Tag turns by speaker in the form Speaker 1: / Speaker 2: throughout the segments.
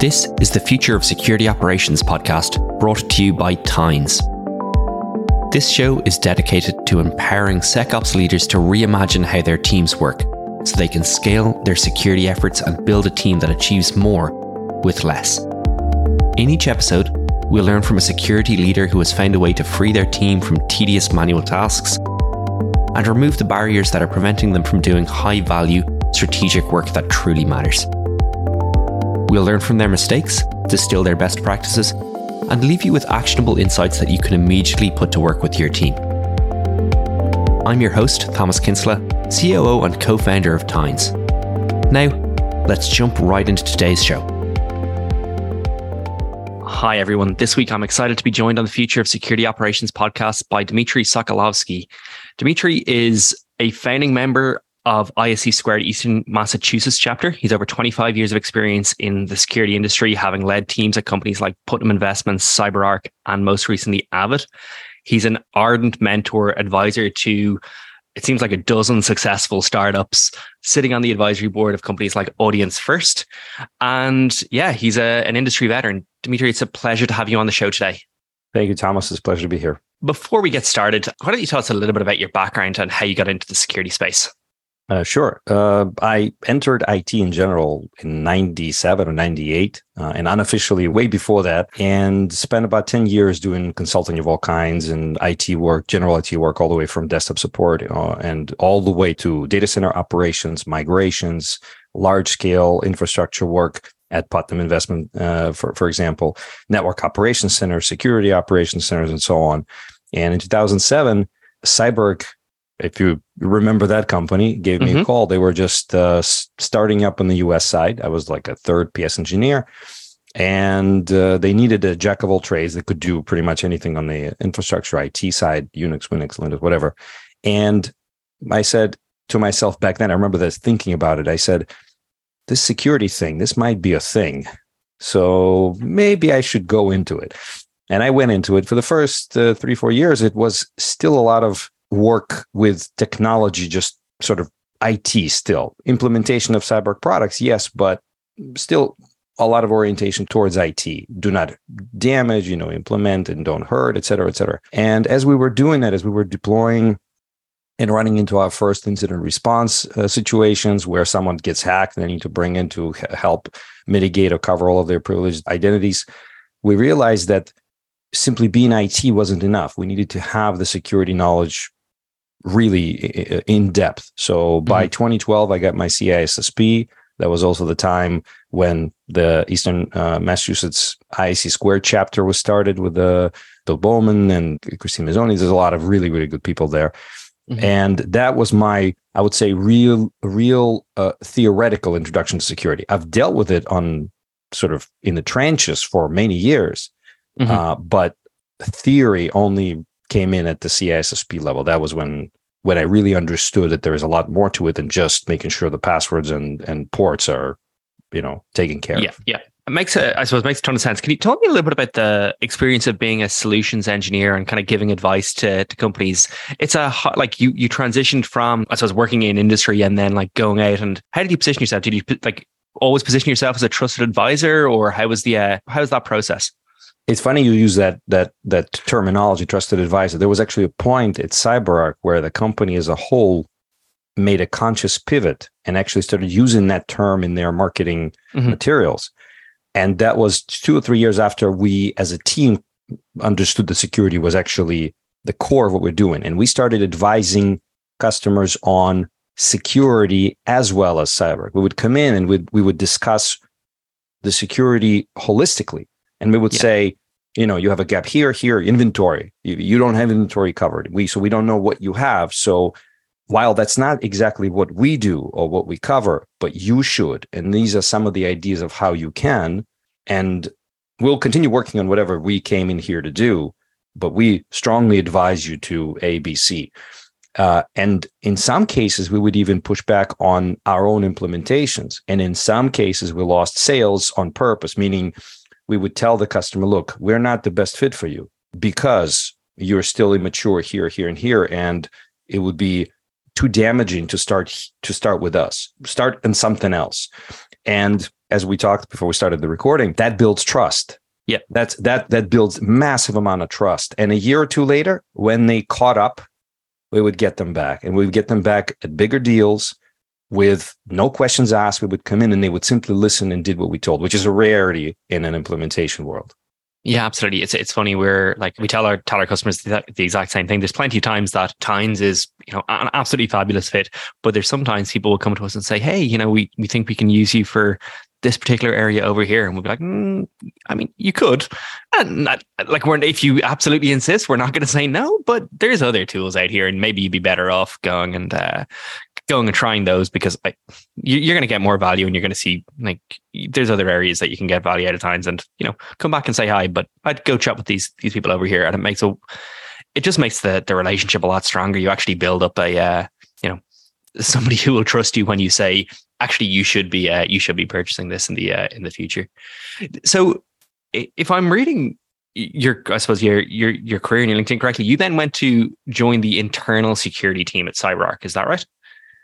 Speaker 1: This is the Future of Security Operations podcast brought to you by Tines. This show is dedicated to empowering SecOps leaders to reimagine how their teams work so they can scale their security efforts and build a team that achieves more with less. In each episode, we'll learn from a security leader who has found a way to free their team from tedious manual tasks and remove the barriers that are preventing them from doing high value strategic work that truly matters. We'll learn from their mistakes, distill their best practices, and leave you with actionable insights that you can immediately put to work with your team. I'm your host, Thomas Kinsella, COO and co founder of Tines. Now, let's jump right into today's show. Hi, everyone. This week, I'm excited to be joined on the Future of Security Operations podcast by Dmitriy Sokolovskiy. Dmitriy is a founding member of ISC Squared Eastern Massachusetts chapter. He's over 25 years of experience in the security industry, having led teams at companies like Putnam Investments, CyberArk, and most recently Avid. He's an ardent mentor, advisor to it seems like a dozen successful startups sitting on the advisory board of companies like Audience First. And yeah, he's a, an industry veteran. Dmitriy, it's a pleasure to have you on the show today.
Speaker 2: Thank you, Thomas. It's a pleasure to be here.
Speaker 1: Before we get started, why don't you tell us a little bit about your background and how you got into the security space?
Speaker 2: Uh, sure. Uh, I entered IT in general in 97 or 98, uh, and unofficially way before that, and spent about 10 years doing consulting of all kinds and IT work, general IT work, all the way from desktop support uh, and all the way to data center operations, migrations, large scale infrastructure work at Putnam Investment, uh, for, for example, network operations centers, security operations centers, and so on. And in 2007, CyberArk if you remember that company, gave me mm-hmm. a call. They were just uh, starting up on the US side. I was like a third PS engineer, and uh, they needed a jack of all trades that could do pretty much anything on the infrastructure IT side, Unix, Linux, Linux, whatever. And I said to myself back then, I remember this thinking about it. I said, this security thing, this might be a thing. So maybe I should go into it. And I went into it for the first uh, three, four years. It was still a lot of work with technology, just sort of IT still. Implementation of CyberArk products, yes, but still a lot of orientation towards IT. Do not damage, you know, implement and don't hurt, et cetera, et cetera. And as we were doing that, as we were deploying and running into our first incident response uh, situations where someone gets hacked and they need to bring in to help mitigate or cover all of their privileged identities, we realized that simply being IT wasn't enough. We needed to have the security knowledge really in depth. So by mm-hmm. 2012, I got my CISSP. That was also the time when the Eastern uh, Massachusetts ISC Square chapter was started with the uh, Bill Bowman and Christine Mazzoni. There's a lot of really, really good people there. Mm-hmm. And that was my, I would say, real, real uh, theoretical introduction to security. I've dealt with it on sort of in the trenches for many years, mm-hmm. uh, but theory only came in at the CISSP level. That was when when I really understood that there is a lot more to it than just making sure the passwords and and ports are, you know, taken care
Speaker 1: yeah,
Speaker 2: of.
Speaker 1: Yeah, yeah. It makes a, I suppose, it makes a ton of sense. Can you tell me a little bit about the experience of being a solutions engineer and kind of giving advice to, to companies? It's a like you you transitioned from I suppose working in industry and then like going out and how did you position yourself? Did you like always position yourself as a trusted advisor, or how was the uh, how was that process?
Speaker 2: It's funny you use that that that terminology trusted advisor. There was actually a point at CyberArk where the company as a whole made a conscious pivot and actually started using that term in their marketing mm-hmm. materials. And that was two or three years after we as a team understood that security was actually the core of what we're doing. And we started advising customers on security as well as cyber we would come in and we'd, we would discuss the security holistically and we would yeah. say you know you have a gap here here inventory. You, you don't have inventory covered. We so we don't know what you have. So while that's not exactly what we do or what we cover but you should. And these are some of the ideas of how you can. And we'll continue working on whatever we came in here to do but we strongly advise you to abc uh, and in some cases we would even push back on our own implementations. And in some cases we lost sales on purpose meaning we would tell the customer, look, we're not the best fit for you because you're still immature here, here, and here. And it would be too damaging to start to start with us. Start in something else. And as we talked before we started the recording, that builds trust.
Speaker 1: Yeah.
Speaker 2: That's that that builds massive amount of trust. And a year or two later, when they caught up, we would get them back. And we would get them back at bigger deals with no questions asked. We would come in and they would simply listen and did what we told, which is a rarity in an implementation world.
Speaker 1: Yeah, absolutely. It's it's funny. We're like we tell our tell our customers the, the, exact same thing. There's plenty of times that Tines is you know an absolutely fabulous fit, but there's sometimes people will come to us and say, "Hey, you know, we we think we can use you for this particular area over here," and we'll be like, mm, "I mean, you could." And not, like we're if you absolutely insist, we're not going to say no. But there's other tools out here, and maybe you'd be better off going and uh, going and trying those because like, you're going to get more value and you're going to see like there's other areas that you can get value out of Tines and you know come back and say hi but i'd go chat with these these people over here and it makes a it just makes the the relationship a lot stronger you actually build up a uh, you know somebody who will trust you when you say actually you should be uh, you should be purchasing this in the uh, in the future so if i'm reading your I suppose your your your career in your LinkedIn correctly, you then went to join the internal security team at CyberArk. Is that right?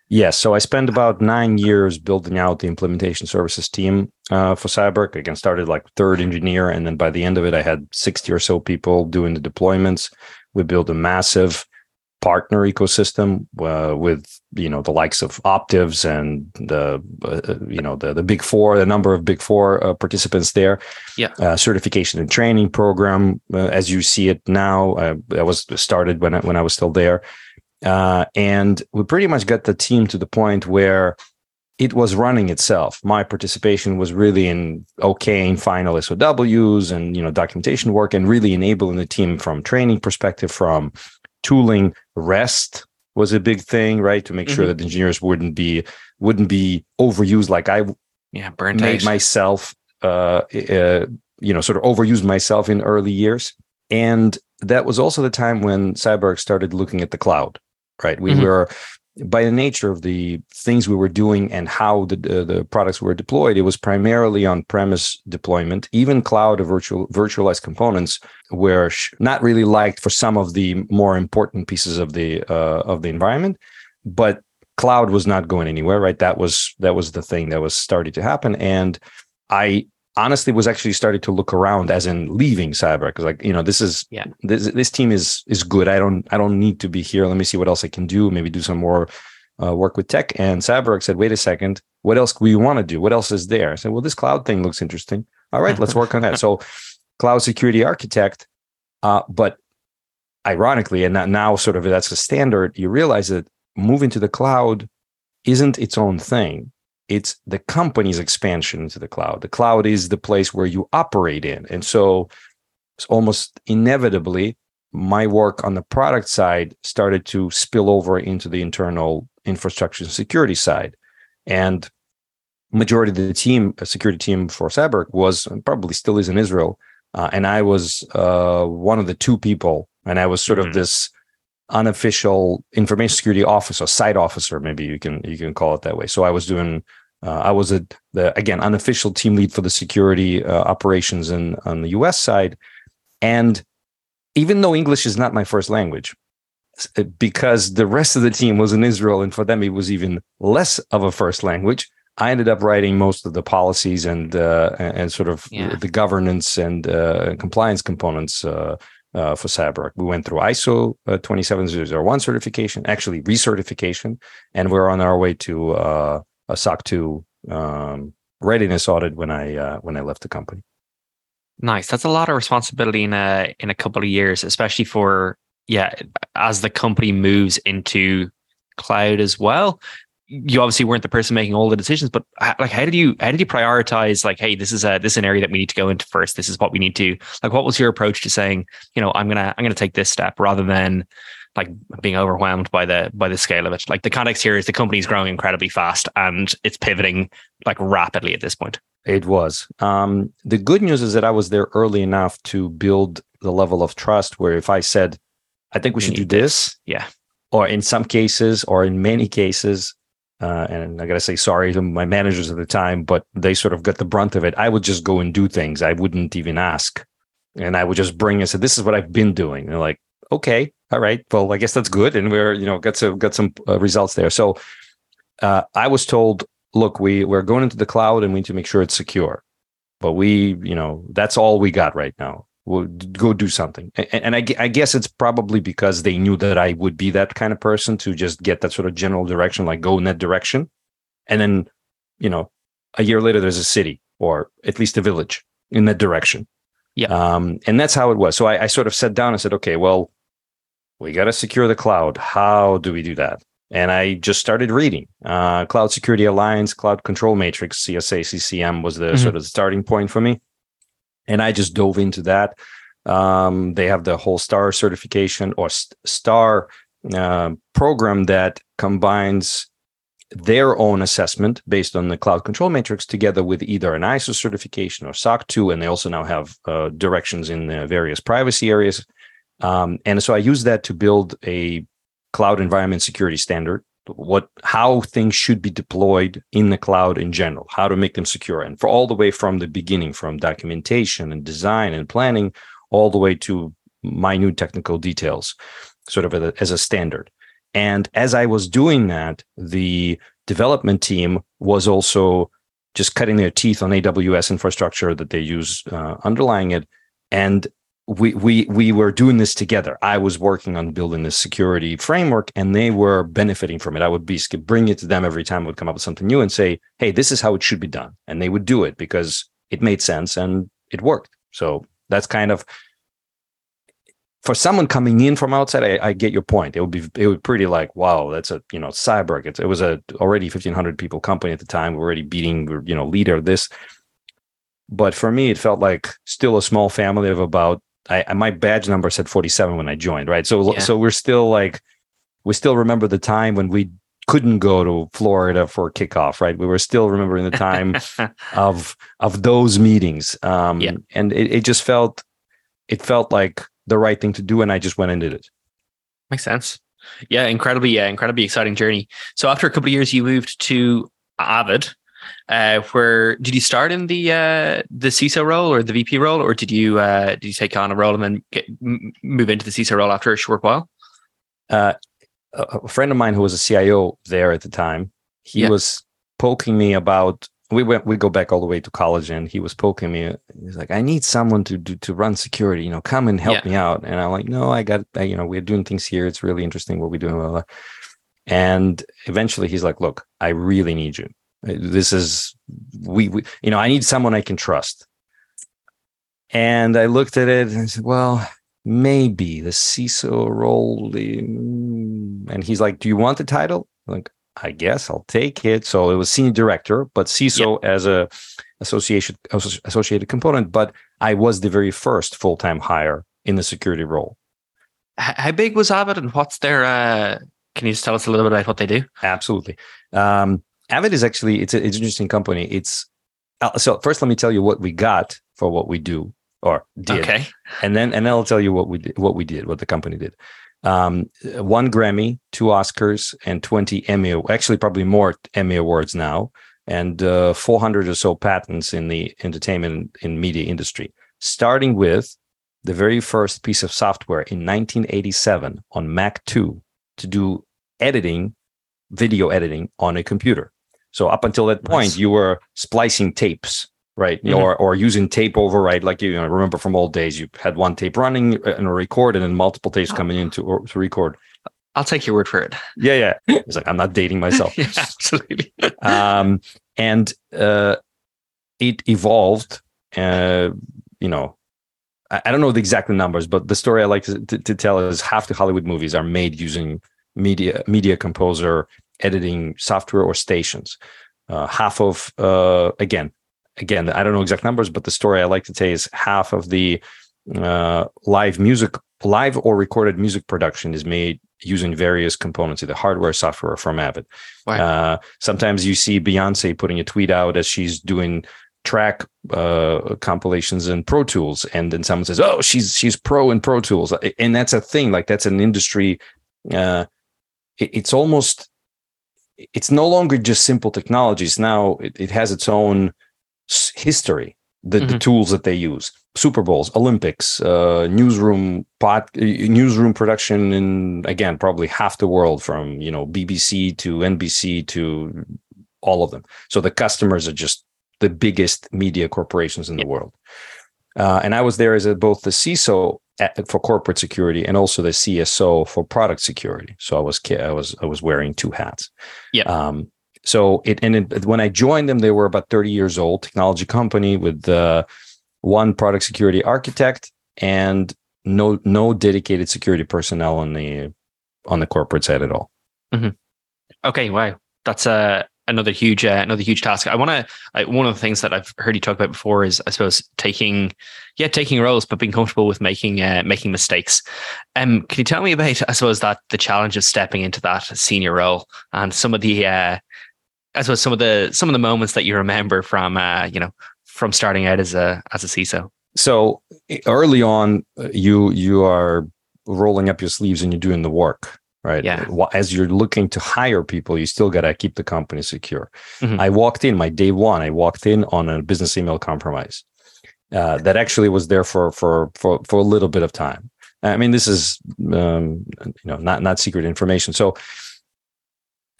Speaker 2: Yes. So I spent about nine years building out the implementation services team uh, for CyberArk. Again, started like third engineer. And then by the end of it, I had 60 or so people doing the deployments. We built a massive partner ecosystem uh, with you know the likes of Optivs and the uh, you know the the big four, the number of big four uh, participants there.
Speaker 1: Yeah,
Speaker 2: uh, certification and training program uh, as you see it now. Uh, that was started when I, when I was still there. Uh, and we pretty much got the team to the point where it was running itself. My participation was really in okaying final SOWs and you know documentation work and really enabling the team from training perspective, from tooling. Rest was a big thing, right? To make mm-hmm. sure that engineers wouldn't be wouldn't be overused like I
Speaker 1: yeah burned
Speaker 2: made
Speaker 1: out.
Speaker 2: myself uh, uh, you know sort of overused myself in early years. And that was also the time when CyberArk started looking at the cloud right? We mm-hmm. were by the nature of the things we were doing and how the uh, the products were deployed, it was primarily on premise deployment. Even cloud virtual virtualized components were sh- not really liked for some of the more important pieces of the uh, of the environment, but cloud was not going anywhere. Right, that was that was the thing that was starting to happen, and I honestly was actually starting to look around as in leaving cyber because like you know this is
Speaker 1: yeah.
Speaker 2: this this team is is good. I don't i don't need to be here. Let me see what else i can do. Maybe do some more uh, work with tech. And cyber said wait a second. What else do you want to do? What else is there? I said well this cloud thing looks interesting. All right let's work on that. So cloud security architect uh, but ironically and now sort of that's a standard you realize that moving to the cloud isn't its own thing it's the company's expansion into the cloud. The cloud is the place where you operate in. And so it's almost inevitably my work on the product side started to spill over into the internal infrastructure and security side. And majority of the team, a security team for CyberArk was probably still is in Israel. Uh, and I was uh, one of the two people, and I was sort mm-hmm. of this unofficial information security officer, site officer, maybe you can you can call it that way. So I was doing. Uh, I was a the again unofficial team lead for the security uh, operations in on the U.S. side, and even though English is not my first language, uh, because the rest of the team was in Israel, and for them it was even less of a first language. I ended up writing most of the policies and uh, and sort of yeah. the governance and uh, compliance components uh, for CyberArk. We went through ISO uh, 27001 certification, actually recertification, and we're on our way to uh, a SOC 2 um, readiness audit when I uh, when I left the company.
Speaker 1: Nice. That's a lot of responsibility in a in a couple of years, especially for yeah, as the company moves into cloud as well you obviously weren't the person making all the decisions, but like, how did you how did you prioritize? Like, hey, this is a this is an area that we need to go into first. This is what we need to like. What was your approach to saying, you know, I'm gonna I'm gonna take this step rather than like being overwhelmed by the by the scale of it. Like the context here is the company's growing incredibly fast and it's pivoting like rapidly at this point.
Speaker 2: It was. Um, the good news is that I was there early enough to build the level of trust where if I said, I think we, should do this, this,
Speaker 1: yeah,
Speaker 2: or in some cases, or in many cases, uh, and I got to say sorry to my managers at the time, but they sort of got the brunt of it. I would just go and do things. I wouldn't even ask. And I would just bring and say, this is what I've been doing. And they're like, okay, all right. Well, I guess that's good. And we're, you know, got some, got some uh, results there. So uh, I was told look, we we're going into the cloud and we need to make sure it's secure. But we, you know, that's all we got right now. We'll go do something. And, and I, I guess it's probably because they knew that I would be that kind of person to just get that sort of general direction, like go in that direction. And then, you know, a year later, there's a city or at least a village in that direction.
Speaker 1: Yeah.
Speaker 2: Um, and that's how it was. So I, I sort of sat down and said, okay, well, we got to secure the cloud. How do we do that? And I just started reading. Uh, cloud Security Alliance, Cloud Control Matrix, CSA, CCM was the mm-hmm. sort of the starting point for me. And I just dove into that. Um, they have the whole STAR certification or STAR uh, program that combines their own assessment based on the cloud control matrix together with either an ISO certification or SOC 2. And they also now have uh, directions in the various privacy areas. Um, and so I use that to build a cloud environment security standard what how things should be deployed in the cloud in general how to make them secure and for all the way from the beginning from documentation and design and planning all the way to minute technical details sort of as a standard and as I was doing that, the development team was also just cutting their teeth on AWS infrastructure that they use uh, underlying it. And we we we were doing this together. I was working on building this security framework, and they were benefiting from it. I would be bring it to them every time I would come up with something new and say, "Hey, this is how it should be done," and they would do it because it made sense and it worked. So that's kind of for someone coming in from outside, I, I, get your point. It would be it would pretty like wow, that's a you know Cyborg. It, it was a already fifteen hundred people company at the time. We're already beating you know leader this. But for me, it felt like still a small family of about. I, my badge number said forty seven when I joined, right? So yeah. so we're still like we still remember the time when we couldn't go to Florida for kickoff, right? We were still remembering the time of of those meetings, um, yeah. and it, it just felt it felt like the right thing to do, and I just went and did it.
Speaker 1: Makes sense. Yeah, incredibly, yeah, incredibly exciting journey. So after a couple of years, you moved to Avid. Uh, where did you start in the uh, the CISO role or the VP role, or did you uh, did you take on a role and then get, m- move into the CISO role after a short while?
Speaker 2: Uh, a friend of mine who was a CIO there at the time, he yeah. was poking me about we went we go back all the way to college and he was poking me he's like i need someone to do to run security you know come and help yeah. me out and i'm like no i got I, you know we're doing things here it's really interesting what we're doing blah, blah. and eventually he's like look i really need you this is we, we you know i need someone i can trust and i looked at it and I said well maybe the ciso role and he's like do you want the title I'm like I guess I'll take it. So it was senior director, but CISO as a association associated component. But I was the very first full time hire in the security role.
Speaker 1: How big was Avid, and what's their? Uh, can you just tell us a little bit about what they do?
Speaker 2: Absolutely. Um, Avid is actually it's, a, it's an interesting company. It's uh, so first let me tell you what we got for what we do or did,
Speaker 1: okay.
Speaker 2: and then and then I'll tell you what we did, what we did, what the company did um, one Grammy, two Oscars, and 20 Emmy, actually, probably more Emmy Awards now, and uh, 400 or so patents in the entertainment and media industry, starting with the very first piece of software in 1987 on Mac 2 to do editing, video editing on a computer. So up until that point, nice. you were splicing tapes right? Mm-hmm. Or or using tape override, like you, know, remember from old days, you had one tape running and a record, and then multiple tapes oh. coming in to, to record.
Speaker 1: I'll take your word for it.
Speaker 2: Yeah, yeah. It's like I'm not dating myself.
Speaker 1: yeah, absolutely.
Speaker 2: um, and uh, it evolved. Uh, you know, I, I, don't know the exact numbers, but the story I like to, to, to tell is half the Hollywood movies are made using media media composer editing software or stations. Uh, half of uh, again again, I don't know exact numbers, but the story I like to tell is half of the uh, live music, live or recorded music production is made using various components, either hardware, software, from Avid. Wow. Uh, sometimes you see Beyonce putting a tweet out as she's doing track uh, compilations in Pro Tools, and then someone says, "Oh, she's she's pro in Pro Tools," and that's a thing. Like that's an industry. Uh, it, it's almost. It's no longer just simple technologies. Now it, it has its own history, the, mm-hmm. the tools that they use. Super Bowls, Olympics, uh, newsroom pot, uh, newsroom production in again probably half the world from you know BBC to NBC to all of them. So the customers are just the biggest media corporations in the world. Uh, and I was there as a, both the CISO at, for corporate security and also the CSO for product security. So I was I was I was wearing two hats.
Speaker 1: Yeah.
Speaker 2: Um, so it and it, when I joined them, they were about 30 years old, technology company with uh, one product security architect and no no dedicated security personnel on the on the corporate side at all.
Speaker 1: Mm-hmm. Okay, wow, that's uh, another huge uh, another huge task. I want to one of the things that I've heard you talk about before is I suppose taking yeah taking roles, but being comfortable with making uh, making mistakes. Um, can you tell me about I suppose that the challenge of stepping into that senior role and some of the uh, I suppose some of the some of the moments that you remember from uh, you know from starting out as a as a CISO.
Speaker 2: So early on, uh, you you are rolling up your sleeves and you're doing the work, right?
Speaker 1: Yeah.
Speaker 2: As you're looking to hire people, you still got to keep the company secure. Mm-hmm. I walked in my day one. I walked in on a business email compromise uh, that actually was there for for for for a little bit of time. I mean, this is um, you know not not secret information. So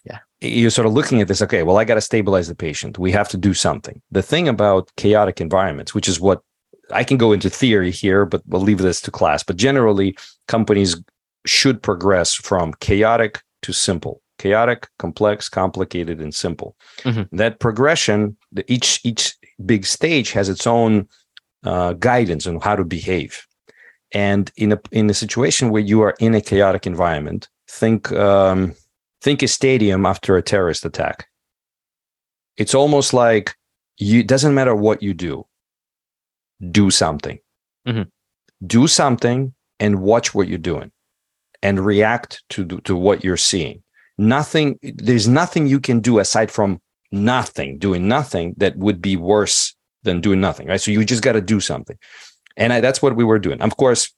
Speaker 2: yeah, you're sort of looking at this okay well i got to stabilize the patient we have to do something the thing about chaotic environments which is what i can go into theory here but we'll leave this to class but generally companies should progress from chaotic to simple chaotic complex complicated and simple mm-hmm. that progression each each big stage has its own uh, guidance on how to behave and in a in a situation where you are in a chaotic environment think um, think a stadium after a terrorist attack. It's almost like you it doesn't matter what you do, do something. Mm-hmm. Do something and watch what you're doing and react to to what you're seeing. Nothing there's nothing you can do aside from nothing, doing nothing that would be worse than doing nothing, right? So you just got to do something. And I, that's what we were doing. Of course,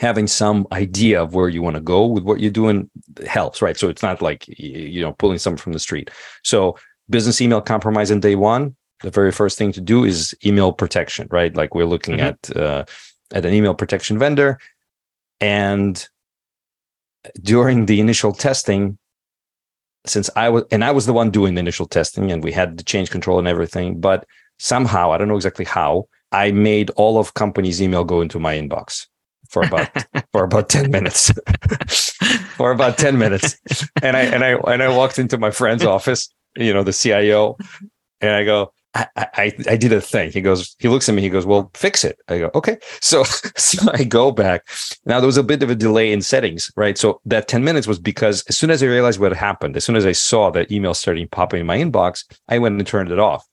Speaker 2: having some idea of where you want to go with what you're doing helps, right? So it's not like you know pulling something from the street. So business email compromise in day one, the very first thing to do is email protection, right? Like we're looking mm-hmm. at uh, at an email protection vendor, and during the initial testing, since I was and I was the one doing the initial testing, and we had the change control and everything, but somehow I don't know exactly how I made all of company's email go into my inbox for about for about 10 minutes. For about 10 minutes. And i and i and i walked into my friend's office you know the cio and i go I, I, I did a thing. He goes, he looks at me, he goes, Well, fix it. I go, okay. So so I go back. Now there was a bit of a delay in settings, right? So that 10 minutes was because as soon as I realized what happened, as soon as I saw that email starting popping in my inbox, I went and turned it off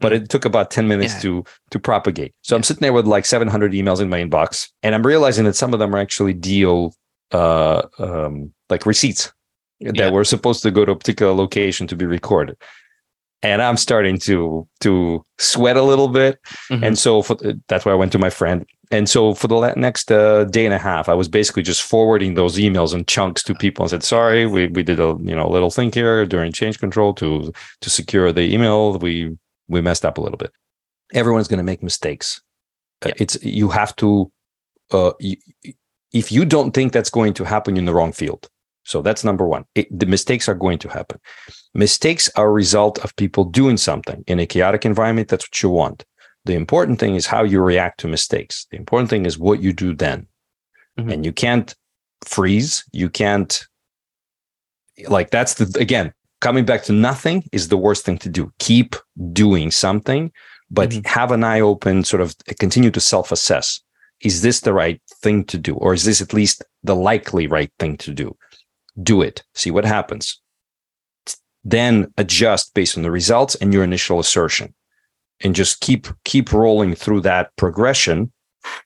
Speaker 2: but it took about 10 minutes yeah. to to propagate. So yeah. I'm sitting there with like 700 emails in my inbox and I'm realizing that some of them are actually deal uh, um, like receipts that yeah. were supposed to go to a particular location to be recorded. And I'm starting to to sweat a little bit, mm-hmm. and so for, that's why I went to my friend. And so for the next uh, day and a half, I was basically just forwarding those emails in chunks to people and said, "Sorry, we we did a you know little thing here during change control to to secure the email. We we messed up a little bit. Everyone's going to make mistakes. Uh, yeah. It's you have to. Uh, you, if you don't think that's going to happen, you're in the wrong field. So that's number one. It, the mistakes are going to happen. Mistakes are a result of people doing something in a chaotic environment. That's what you want. The important thing is how you react to mistakes. The important thing is what you do then. Mm-hmm. And you can't freeze. You can't like that's the again coming back to nothing is the worst thing to do. Keep doing something, but mm-hmm. have an eye open, sort of continue to self assess. Is this the right thing to do? Or is this at least the likely right thing to do? Do it, see what happens. Then adjust based on the results and your initial assertion. And just keep keep rolling through that progression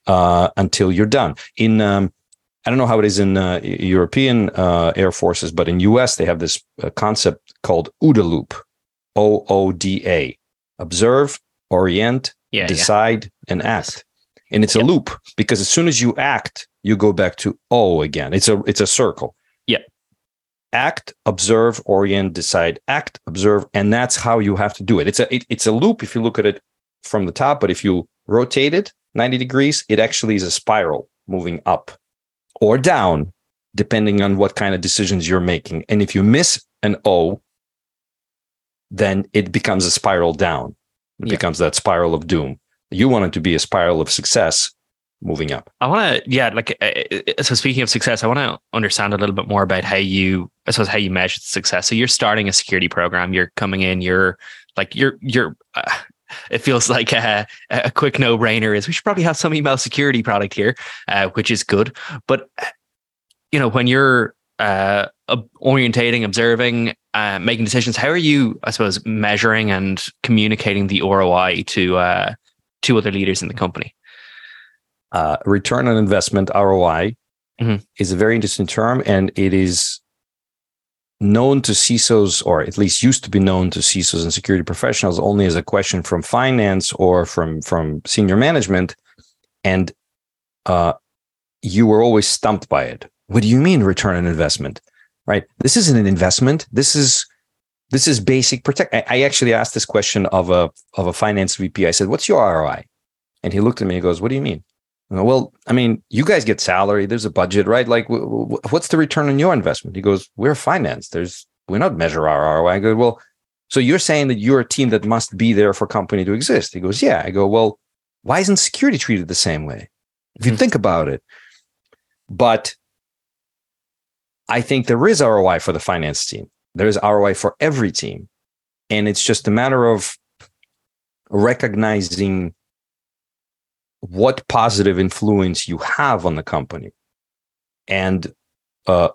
Speaker 2: uh, until you're done. In um, I don't know how it is in uh, European uh, air forces, but in US they have this uh, concept called OODA loop, O O D A, observe, orient, yeah, decide, yeah. and act. And it's yep. a loop because as soon as you act, you go back to O again. It's a it's a circle. Act, observe, orient, decide, act, observe, and that's how you have to do it. It's a it, it's a loop if you look at it from the top, but if you rotate it 90 degrees, it actually is a spiral moving up or down, depending on what kind of decisions you're making. And if you miss an O, then it becomes a spiral down. It
Speaker 1: Yeah.
Speaker 2: becomes that spiral of doom. You want it to be a spiral of success moving up.
Speaker 1: I want to, yeah, like, uh, uh, so speaking of success, I want to understand a little bit more about how you, I suppose, how you measure success. So you're starting a security program, you're coming in, you're like, you're, you're, uh, it feels like a, a quick no brainer is we should probably have some email security product here, uh, which is good. But, uh, you know, when you're uh, orientating, observing, uh, making decisions, how are you, I suppose, measuring and communicating the ROI to, uh, to other leaders in the company?
Speaker 2: Uh, return on investment ROI
Speaker 1: Mhm.
Speaker 2: is a very interesting term, and it is known to CISOs, or at least used to be known to CISOs and security professionals, only as a question from finance or from from senior management, and uh, you were always stumped by it. What do you mean return on investment? Right? This isn't an investment. This is this is basic protect. I, I actually asked this question of a of a finance VP. I said, "What's your ROI?" And he looked at me and goes, "What do you mean?" Go, Well, I mean, you guys get salary. There's a budget, right? Like, w- w- what's the return on your investment? He goes, "We're finance. There's we're not measure our ROI." I go, "Well, so you're saying that you're a team that must be there for company to exist?" He goes, "Yeah." I go, "Well, why isn't security treated the same way? If you
Speaker 1: Mhm.
Speaker 2: think about it." But I think there is ROI for the finance team. There is ROI for every team, and it's just a matter of recognizing what positive influence you have on the company. And uh,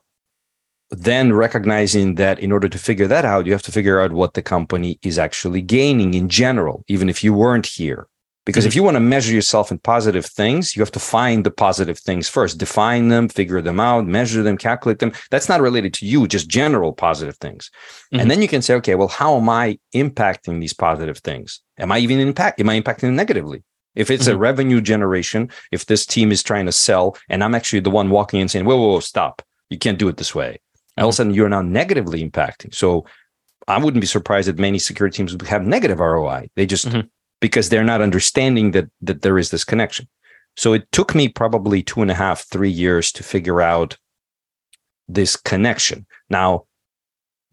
Speaker 2: then recognizing that in order to figure that out you have to figure out what the company is actually gaining in general even if you weren't here. Because if you want to measure yourself in positive things you have to find the positive things first. Define them figure them out measure them calculate them. That's not related to you just general positive things.
Speaker 1: Mhm.
Speaker 2: and then you can say okay well how am i impacting these positive things? Am i even impact am i impacting them negatively if it's a revenue generation, if this team is trying to sell and I'm actually the one walking in saying, whoa, whoa, whoa, stop. You can't do it this way. All of a sudden, you're now negatively impacting. So I wouldn't be surprised that many security teams would have negative ROI. They just,
Speaker 1: Mhm.
Speaker 2: because they're not understanding that, that there is this connection. So it took me probably two and a half, three years to figure out this connection. Now,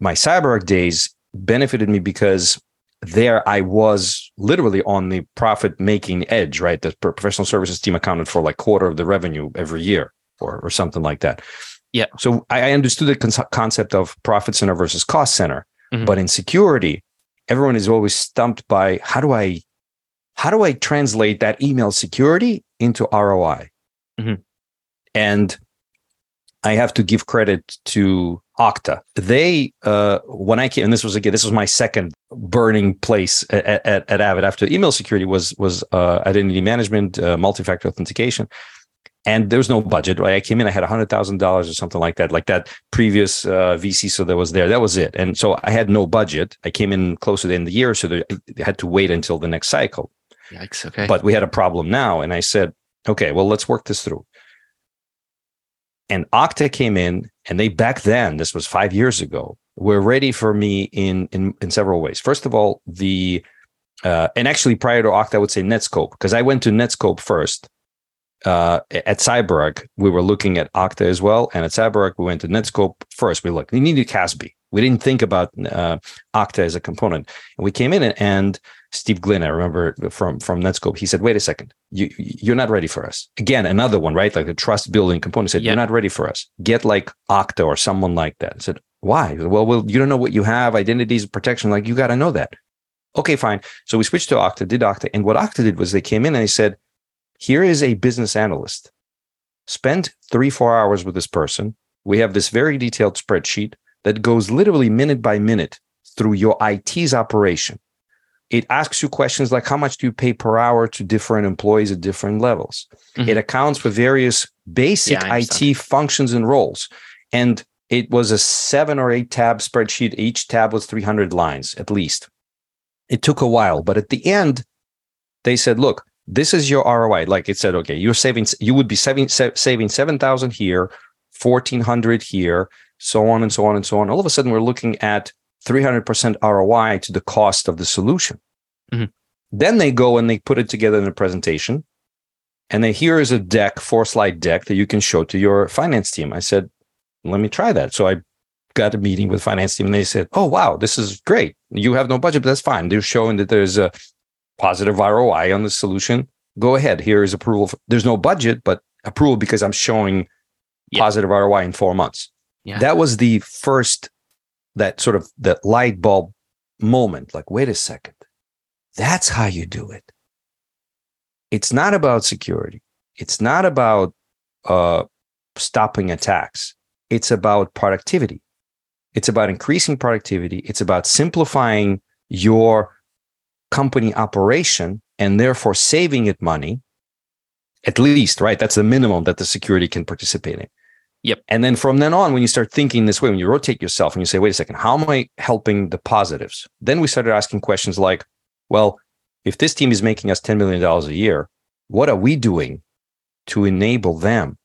Speaker 2: my CyberArk days benefited me because there I was literally on the profit making edge, right? The professional services team accounted for like quarter of the revenue every year or, or something like that.
Speaker 1: Yeah.
Speaker 2: So I I understood the con- concept of profit center versus cost center.
Speaker 1: Mhm.
Speaker 2: But in security, everyone is always stumped by how do I how do I translate that email security into ROI?
Speaker 1: Mhm.
Speaker 2: And I have to give credit to Okta. They, uh, when I came, and this was again, this was my second burning place at, at, at Avid after email security was was uh, identity management, uh, multi-factor authentication, and there was no budget. Right, I came in, I had hundred thousand dollars or something like that, like that previous uh, VC. So that was there, that was it, and so I had no budget. I came in close to the end of the year, so I had to wait until the next cycle.
Speaker 1: Yikes. Okay.
Speaker 2: But we had a problem now, and I said, okay, well, let's work this through. And Okta came in, and they back then, this was five years ago, were ready for me in in in several ways. First of all, the uh, and actually prior to Okta, I would say Netskope because I went to Netskope first. Uh, at CyberArk, we were looking at Okta as well, and at CyberArk, we went to Netskope first. We looked, we needed CASB. We didn't think about uh, Okta as a component, and we came in and Steve Glynn, I remember from from Netskope, he said, "Wait a second, you you're not ready for us." Again, another one, right? Like the trust building component. Said,
Speaker 1: Yeah.
Speaker 2: "You're not ready for us. Get like Okta or someone like that." I said, "Why?" Said, well, well, you don't know what you have, identities, protection. Like you got to know that. Okay, fine. So we switched to Okta, did Okta, and what Okta did was they came in and they said, "Here is a business analyst. Spend three four hours with this person. We have this very detailed spreadsheet that goes literally minute by minute through your IT's operation." It asks you questions like how much do you pay per hour to different employees at different levels?
Speaker 1: Mhm.
Speaker 2: it accounts for various basic
Speaker 1: Yeah,
Speaker 2: it functions and roles. And it was a seven or eight tab spreadsheet. Each tab was 300 lines at least. It took a while but at the end they said look this is your roi like it said okay you're saving you would be saving sa- saving 7000 here 1400 here so on and so on and so on. All of a sudden we're looking at 300% ROI to the cost of the solution.
Speaker 1: Mhm.
Speaker 2: Then they go and they put it together in a presentation. And then here is a deck, four slide deck that you can show to your finance team. I said, let me try that. So I got a meeting with finance team and they said, "Oh wow, this is great. You have no budget, but that's fine. They're showing that there's a positive ROI on the solution. Go ahead. Here is approval. For, there's no budget, but approval because I'm showing yeah. positive ROI in four months. Yeah. That was the first that sort of that light bulb moment. Like, wait a second, that's how you do it. It's not about security. It's not about uh, stopping attacks. It's about productivity. It's about increasing productivity. It's about simplifying your company operation and therefore saving it money at least right that's the minimum that the security can participate in
Speaker 1: yep.
Speaker 2: And then from then on when you start thinking this way when you rotate yourself and you say wait a second how am i helping the positives? Then we started asking questions like well if this team is making us $10 million a year what are we doing to enable them?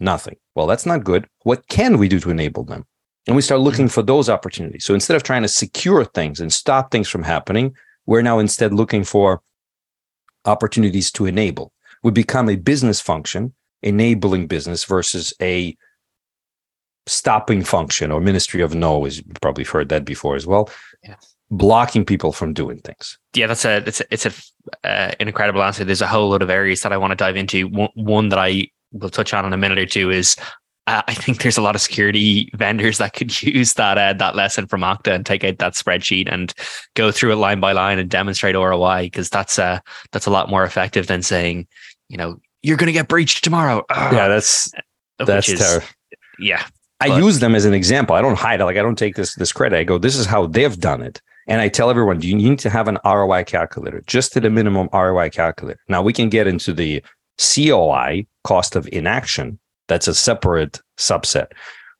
Speaker 2: Nothing. Well that's not good. What can we do to enable them? And we start looking mm-hmm. for those opportunities. So instead of trying to secure things and stop things from happening we're now instead looking for opportunities to enable. We become a business function, enabling business versus a stopping function or ministry of no, as you've probably heard that before as well. Yeah. Blocking people from doing things.
Speaker 1: Yeah, that's a it's a, it's a uh, an incredible answer. There's a whole lot of areas that I want to dive into. One, one that I will touch on in a minute or two is uh, I think there's a lot of security vendors that could use that uh, that lesson from Okta and take out that spreadsheet and go through it line by line and demonstrate ROI because that's uh that's a lot more effective than saying, you know, you're going to get breached tomorrow.
Speaker 2: Ugh. Yeah, that's that's is, terrible.
Speaker 1: Yeah,
Speaker 2: I but, use them as an example. I don't hide it. Like I don't take this this credit. I go, this is how they've done it. And I tell everyone, do you need to have an ROI calculator, just at a minimum ROI calculator. Now we can get into the COI, cost of inaction, that's a separate subset.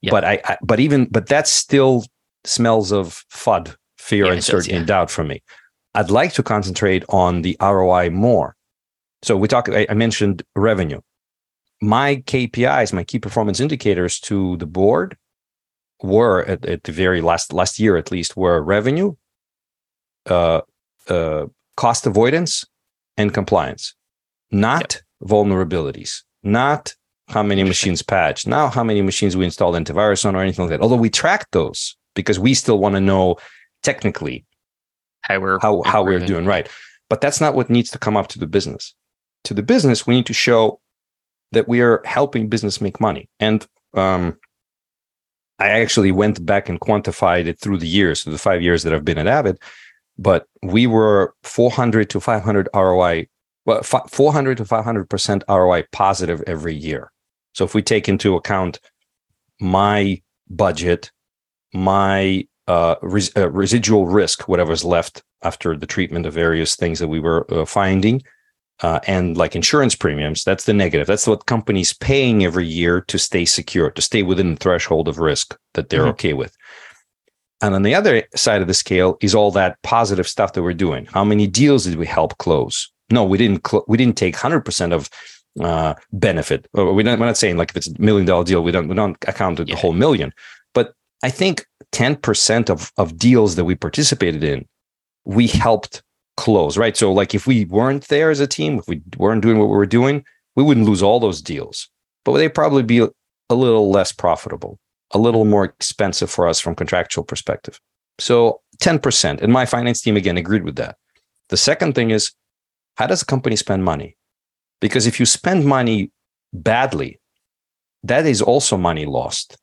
Speaker 2: Yeah. But I, I, but even but that still smells of FUD, fear, yeah, uncertainty, yeah. and doubt for me. I'd like to concentrate on the ROI more. So we talk. I, I mentioned revenue. My KPIs, my key performance indicators to the board were at, at the very last last year at least were revenue, uh, uh, cost avoidance, and compliance, not yep. vulnerabilities, not how many machines patched, now how many machines we installed antivirus on or anything like that. Although we track those because we still want to know technically
Speaker 1: how we're
Speaker 2: how, how we're doing right. But that's not what needs to come up to the business. To the business, we need to show that we are helping business make money. And um, I actually went back and quantified it through the years, through the five years that I've been at Avid. But we were 400 to 500 ROI, well, 400 to 500 percent ROI positive every year. So if we take into account my budget, my uh, res- uh, residual risk, whatever's left after the treatment of various things that we were uh, finding, uh, and like insurance premiums, that's the negative. That's what companies paying every year to stay secure, to stay within the threshold of risk that they're mm-hmm. okay with. And on the other side of the scale is all that positive stuff that we're doing. How many deals did we help close? No, we didn't. Cl- we didn't take hundred percent of uh, benefit. We're not, we're not saying like if it's a million dollar deal, we don't we don't account the whole million. But I think ten percent of of deals that we participated in, we helped close. Right. So like if we weren't there as a team, if we weren't doing what we were doing, we wouldn't lose all those deals, but they'd probably be a little less profitable, a little more expensive for us from contractual perspective. So 10%. And my finance team again agreed with that. The second thing is how does a company spend money? Because if you spend money badly, that is also money lost,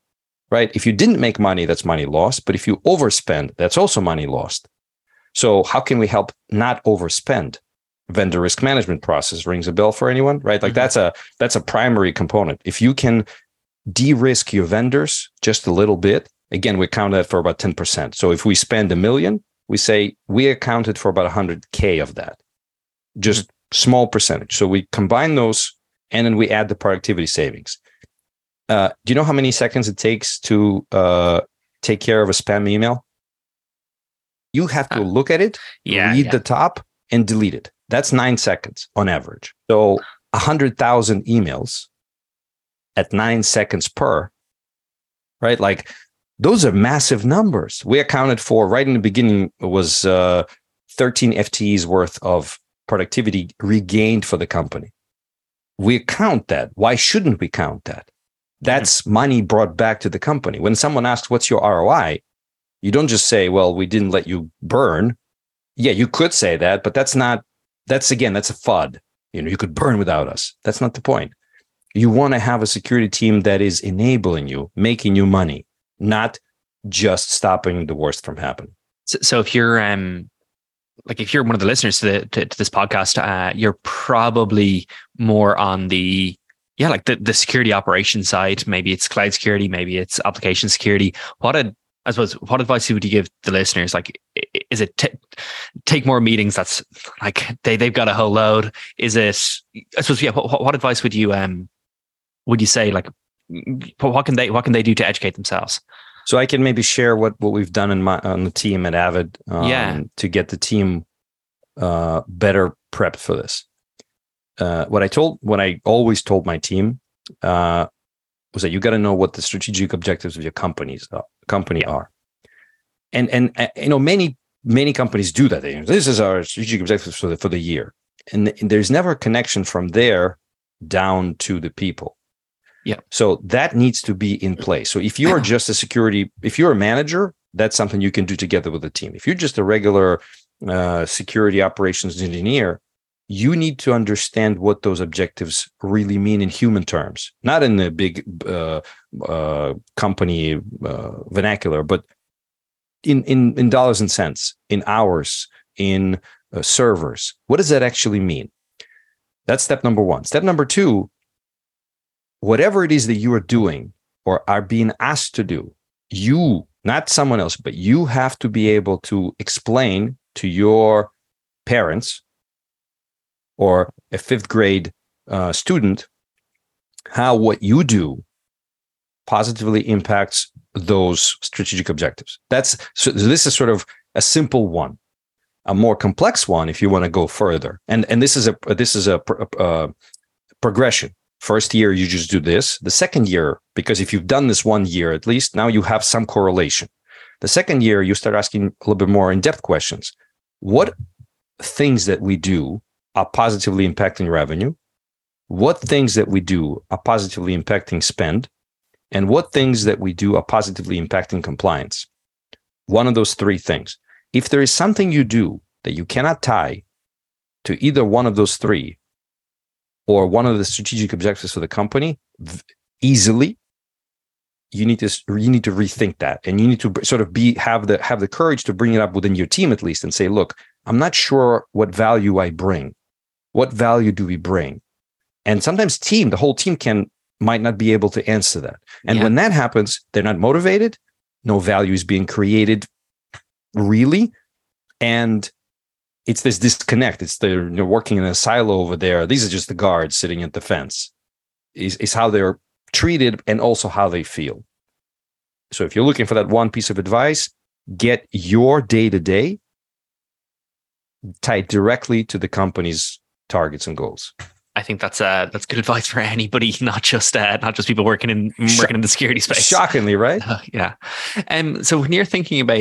Speaker 2: right? If you didn't make money, that's money lost. But if you overspend, that's also money lost. So how can we help not overspend? Vendor risk management process rings a bell for anyone, right? Like mm-hmm. that's a that's a primary component. If you can de-risk your vendors just a little bit, again, we count that for about 10%. So if we spend a million, we say we accounted for about 100K of that. Just small percentage. So we combine those and then we add the productivity savings. Uh, do you know how many seconds it takes to uh, take care of a spam email? You have to uh, look at it, yeah, read yeah. the top, and delete it. That's nine seconds on average. So 100,000 emails at nine seconds per, right? Like those are massive numbers. We accounted for right in the beginning was uh, 13 FTEs worth of productivity regained for the company. We count that. Why shouldn't we count that? That's mm-hmm. money brought back to the company. When someone asks, What's your ROI? You don't just say, Well, we didn't let you burn. Yeah, you could say that, but that's not, that's again, that's a FUD. You know, you could burn without us. That's not the point. You want to have a security team that is enabling you, making you money, not just stopping the worst from happening.
Speaker 1: So, so if you're um like if you're one of the listeners to, the, to, to this podcast, uh, you're probably more on the yeah, like the, the security operation side. Maybe it's cloud security, maybe it's application security. What a I suppose what advice would you give the listeners? Like, is it t- take more meetings? That's like they they've got a whole load. Is it? I suppose yeah. What, what advice would you um would you say? Like, what can they what can they do to educate themselves?
Speaker 2: So I can maybe share what what we've done in my on the team at Avid, um, yeah, to get the team uh, better prepped for this. Uh, what I told, what I always told my team, uh, was that you got to know what the strategic objectives of your companies uh, company are, and and uh, you know many many companies do that. They, this is our strategic objectives for the for the year, and, and there's never a connection from there down to the people.
Speaker 1: Yeah.
Speaker 2: So that needs to be in place. So if you're just a security, if you're a manager, that's something you can do together with the team. If you're just a regular uh, security operations engineer, you need to understand what those objectives really mean in human terms, not in the big uh, uh, company uh, vernacular, but in, in in dollars and cents, in hours, in uh, servers. What does that actually mean? That's step number one. Step number two whatever it is that you are doing or are being asked to do, you, not someone else, but you have to be able to explain to your parents or a fifth grade uh, student how what you do positively impacts those strategic objectives. That's so this is sort of a simple one. A more complex one, if you want to go further, and and this is a this is a, a, a progression First year, you just do this. The second year, because if you've done this one year at least, now you have some correlation. The second year, you start asking a little bit more in depth questions. What things that we do are positively impacting revenue? What things that we do are positively impacting spend? And what things that we do are positively impacting compliance? One of those three things. If there is something you do that you cannot tie to either one of those three, or one of the strategic objectives for the company easily you need to you need to rethink that and you need to sort of be have the have the courage to bring it up within your team at least and say look i'm not sure what value i bring what value do we bring and sometimes team the whole team can might not be able to answer that and yeah. when that happens they're not motivated no value is being created really and it's this disconnect. It's the know, working in a silo over there. These are just the guards sitting at the fence. Is is how they're treated and also how they feel. So if you're looking for that one piece of advice, get your day to day tied directly to the company's targets and goals.
Speaker 1: I think that's uh that's good advice for anybody, not just uh, not just people working in working in the security space.
Speaker 2: Shockingly, right?
Speaker 1: Uh, yeah. Um. So when you're thinking about,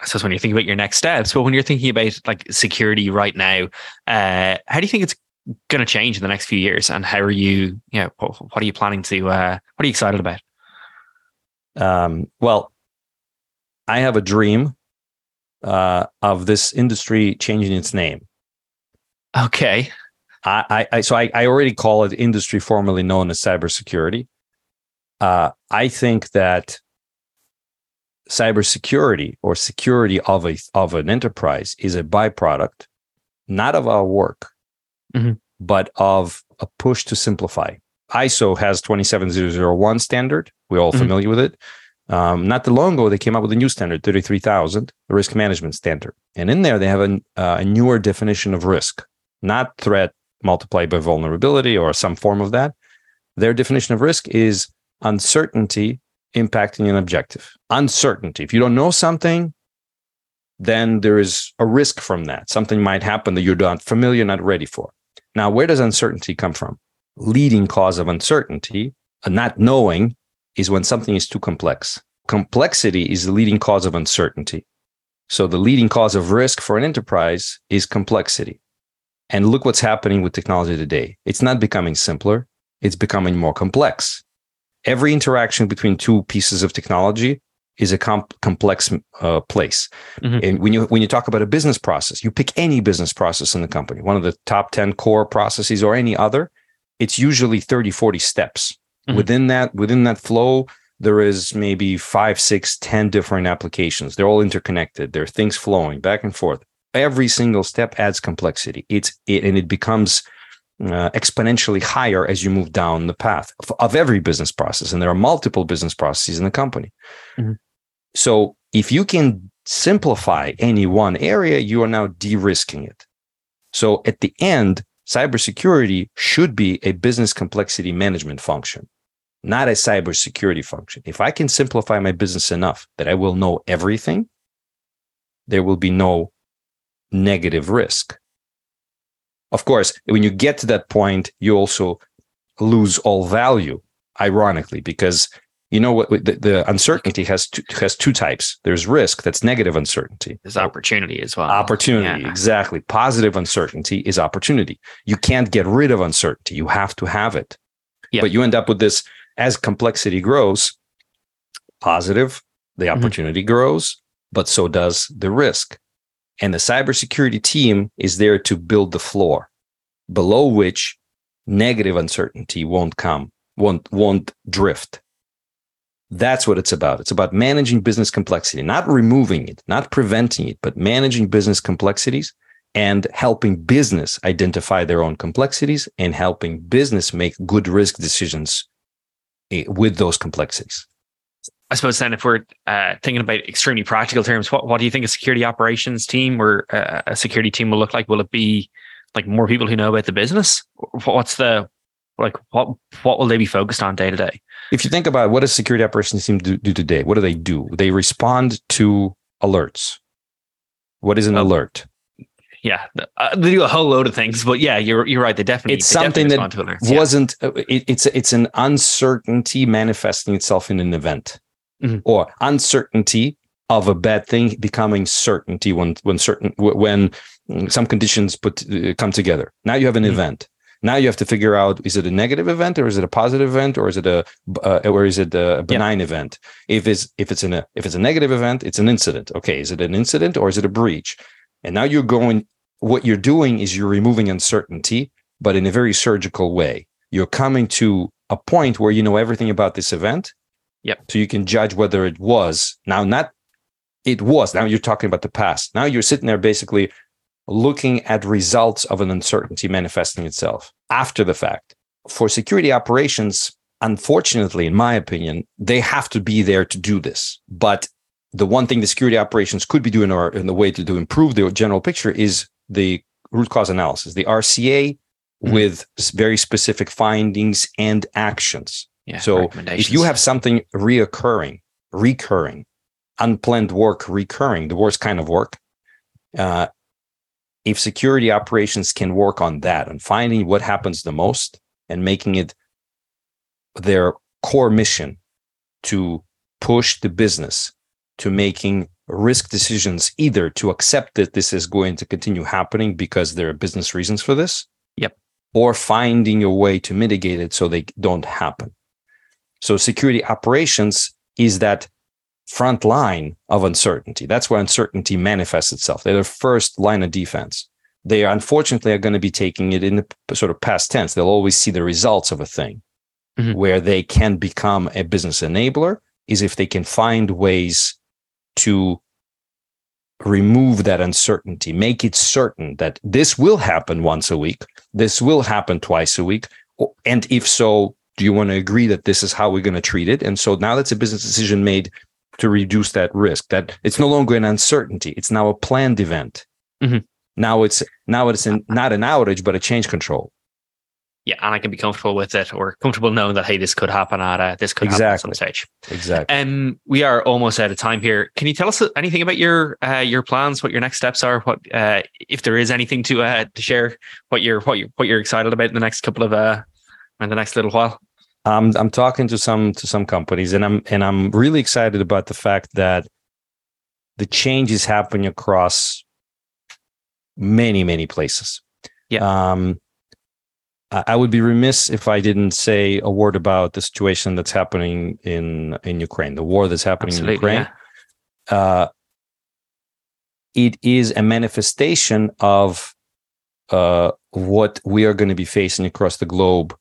Speaker 1: I suppose when you're thinking about your next steps, but when you're thinking about like security right now, uh, how do you think it's going to change in the next few years, and how are you? Yeah. You know, what, what, are you planning to? Uh, what are you excited about?
Speaker 2: Um. Well, I have a dream uh, of this industry changing its name.
Speaker 1: Okay.
Speaker 2: I, I so I, I already call it industry formerly known as cybersecurity. Uh, I think that cybersecurity or security of a of an enterprise is a byproduct, not of our work, mm-hmm. but of a push to simplify. ISO has 27001 standard. We're all mm-hmm. familiar with it. Um, not too long ago, they came up with a new standard, 33000, the risk management standard. And in there, they have an, uh, a newer definition of risk, not threat, multiplied by vulnerability or some form of that. Their definition of risk is uncertainty impacting an objective. Uncertainty. If you don't know something, then there is a risk from that. Something might happen that you're not familiar, not ready for. Now, where does uncertainty come from? Leading cause of uncertainty, uh, not knowing, is when something is too complex. Complexity is the leading cause of uncertainty. So, the leading cause of risk for an enterprise is complexity. And look what's happening with technology today. It's not becoming simpler, it's becoming more complex. every interaction between two pieces of technology is a comp- complex uh, place. Mm-hmm. And when you when you talk about a business process, you pick any business process in the company, one of the top 10 core processes or any other, it's usually 30 40 steps. Mm-hmm. Within that within that flow, there is maybe five, six, ten different applications. They're all interconnected. There are things flowing back and forth. Every single step adds complexity. It's it, and it becomes uh, exponentially higher as you move down the path of, of, every business process. And there are multiple business processes in the company. Mm-hmm. So if you can simplify any one area, you are now de risking it. So at the end, cybersecurity should be a business complexity management function, not a cybersecurity function. If I can simplify my business enough that I will know everything, there will be no negative risk. Of course, when you get to that point, you also lose all value, ironically, because you know what the, the uncertainty has two, has two types. There's risk, that's negative uncertainty.
Speaker 1: There's opportunity as well.
Speaker 2: Opportunity, yeah. exactly. Positive uncertainty is opportunity. You can't get rid of uncertainty. You have to have it. Yep. But you end up with this as complexity grows, positive, the mm-hmm. opportunity mm-hmm. grows, but so does the risk. And the cybersecurity team is there to build the floor below which negative uncertainty won't come, won't, won't drift. That's what it's about. It's about managing business complexity, not removing it, not preventing it, but managing business complexities and helping business identify their own complexities and helping business make good risk decisions eh, with those complexities.
Speaker 1: I suppose then, if we're uh, thinking about extremely practical terms, what, what do you think a security operations team or uh, a security team will look like? Will it be like more people who know about the business? What's the like what what will they be focused on day to day?
Speaker 2: If you think about what does security operations team do, do today? What do they do? They respond to alerts. What is an oh. alert?
Speaker 1: yeah, uh, they do a whole load of things, but yeah, you're you're right. They definitely
Speaker 2: it's something
Speaker 1: definitely
Speaker 2: that wasn't. Yeah. Uh, it, it's it's an uncertainty manifesting itself in an event mm-hmm. or uncertainty of a bad thing becoming certainty when when certain when some conditions put uh, come together. Now you have an mm-hmm. event. Now you have to figure out: is it a negative event, or is it a positive event, or is it a uh, or is it a benign yeah. event? If it's if it's in a if it's a negative event, it's an incident. Okay, is it an incident or is it a breach? And now you're going. What you're doing is you're removing uncertainty, but in a very surgical way. You're coming to a point where you know everything about this event,
Speaker 1: Yep.
Speaker 2: So you can judge whether it was now not it was. Now you're talking about the past. Now you're sitting there basically looking at results of an uncertainty manifesting itself after the fact. For security operations, unfortunately, in my opinion, they have to be there to do this. But the one thing the security operations could be doing or in the way to, to improve the general picture is the root cause analysis, the RCA mm-hmm. with very specific findings and actions. Yeah, so if you have something reoccurring, recurring, unplanned work recurring, the worst kind of work, uh, if security operations can work on that and finding what happens the most and making it their core mission to push the business to making risk decisions either to accept that this is going to continue happening because there are business reasons for this
Speaker 1: yep.
Speaker 2: or finding a way to mitigate it so they don't happen so security operations is that front line of uncertainty. That's where uncertainty manifests itself. They're the first line of defense. They are, unfortunately are going to be taking it in the sort of past tense. They'll always see the results of a thing. Mm-hmm. Where they can become a business enabler is if they can find ways to remove that uncertainty, make it certain that this will happen once a week, this will happen twice a week. And if so, do you want to agree that this is how we're going to treat it? And so now that's a business decision made to reduce that risk that it's no longer an uncertainty it's now a planned event. Mm-hmm. now it's now it's an, not an outage but a change control.
Speaker 1: Yeah and i can be comfortable with it or comfortable knowing that hey this could happen at uh, this could exactly. happen at some stage.
Speaker 2: Exactly.
Speaker 1: Um we are almost out of time here. Can you tell us anything about your uh, your plans what your next steps are what uh, if there is anything to uh, to share what you're what you what you're excited about in the next couple of uh in the next little while?
Speaker 2: I'm I'm talking to some to some companies, and I'm and I'm really excited about the fact that the change is happening across many many places.
Speaker 1: Yeah.
Speaker 2: Um, I would be remiss if I didn't say a word about the situation that's happening in in Ukraine, the war that's happening Absolutely, in Ukraine. Yeah. Uh, it is a manifestation of uh, what we are going to be facing across the globe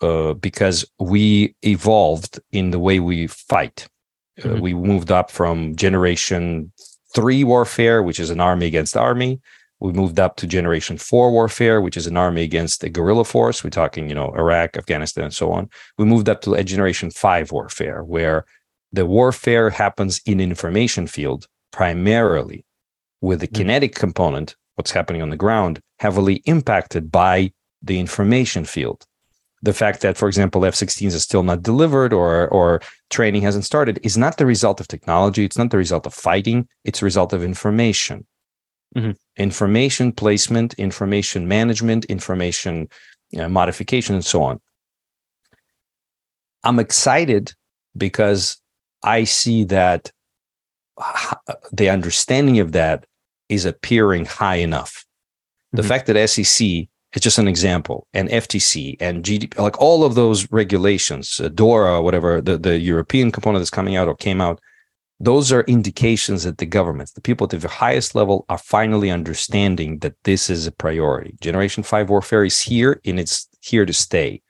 Speaker 2: uh, because we evolved in the way we fight. Uh, mm-hmm. we moved up from generation three warfare, which is an army against army. We moved up to generation four warfare, which is an army against a guerrilla force. We're talking, you know, Iraq, Afghanistan, and so on. We moved up to a generation five warfare, where the warfare happens in information field primarily, with the mm-hmm. kinetic component, what's happening on the ground, heavily impacted by the information field the fact that, for example, F-16s are still not delivered or or training hasn't started is not the result of technology. It's not the result of fighting. It's a result of information, mm-hmm. information placement, information management, information you know, modification, and so on. I'm excited because I see that the understanding of that is appearing high enough. The mm-hmm. fact that SEC it's just an example. And FTC and GDP, like all of those regulations, uh, DORA, whatever the, the European component that's coming out or came out, those are indications that the governments, the people at the highest level, are finally understanding that this is a priority. Generation five warfare is here and it's here to stay.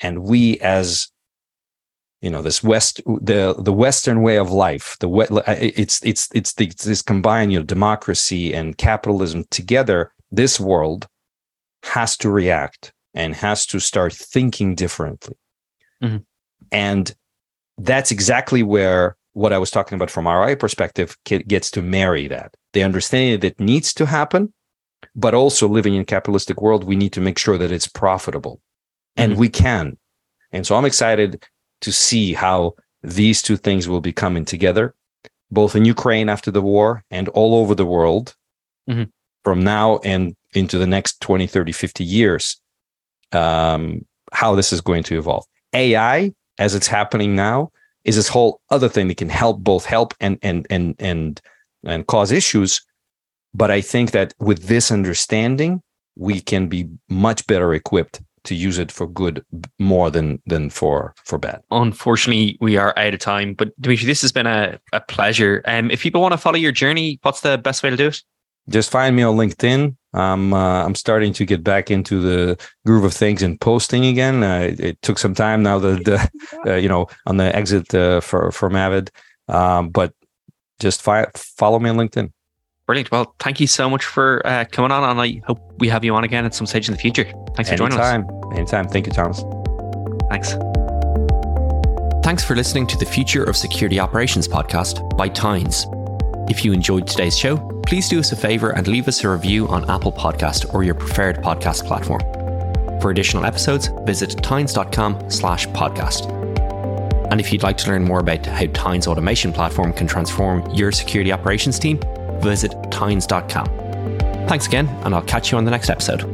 Speaker 2: And we, as you know, this West, the the Western way of life, the it's it's it's, the, it's this combined, you know, democracy and capitalism together. This world has to react and has to start thinking differently. Mm-hmm. And that's exactly where what I was talking about from RI perspective gets to marry that. The understanding that it needs to happen, but also living in a capitalistic world, we need to make sure that it's profitable. And mm-hmm. we can. And so I'm excited to see how these two things will be coming together, both in Ukraine after the war and all over the world mm-hmm. from now and into the next 20, 30, 50 years, um, how this is going to evolve. AI, as it's happening now, is this whole other thing that can help both help and and and and and cause issues. But I think that with this understanding, we can be much better equipped to use it for good more than than for for bad.
Speaker 1: Unfortunately, we are out of time. But Dmitriy, this has been a, a pleasure. Um, if people want to follow your journey, what's the best way to do it?
Speaker 2: Just find me on LinkedIn. I'm uh, I'm starting to get back into the groove of things and posting again. Uh, it, it, took some time now that the uh, you know on the exit uh, for from Avid, um, but just fi- follow me on LinkedIn.
Speaker 1: Brilliant. Well, thank you so much for uh, coming on, and I hope we have you on again at some stage in the future. Thanks for
Speaker 2: Anytime.
Speaker 1: joining
Speaker 2: us. Anytime. Thank you, Thomas.
Speaker 1: Thanks. Thanks for listening to the Future of Security Operations podcast by Tines. If you enjoyed today's show, please do us a favour and leave us a review on Apple Podcast or your preferred podcast platform. For additional episodes, visit tines.com slash podcast. And if you'd like to learn more about how Tines automation platform can transform your security operations team, visit tines.com. Thanks again, and I'll catch you on the next episode.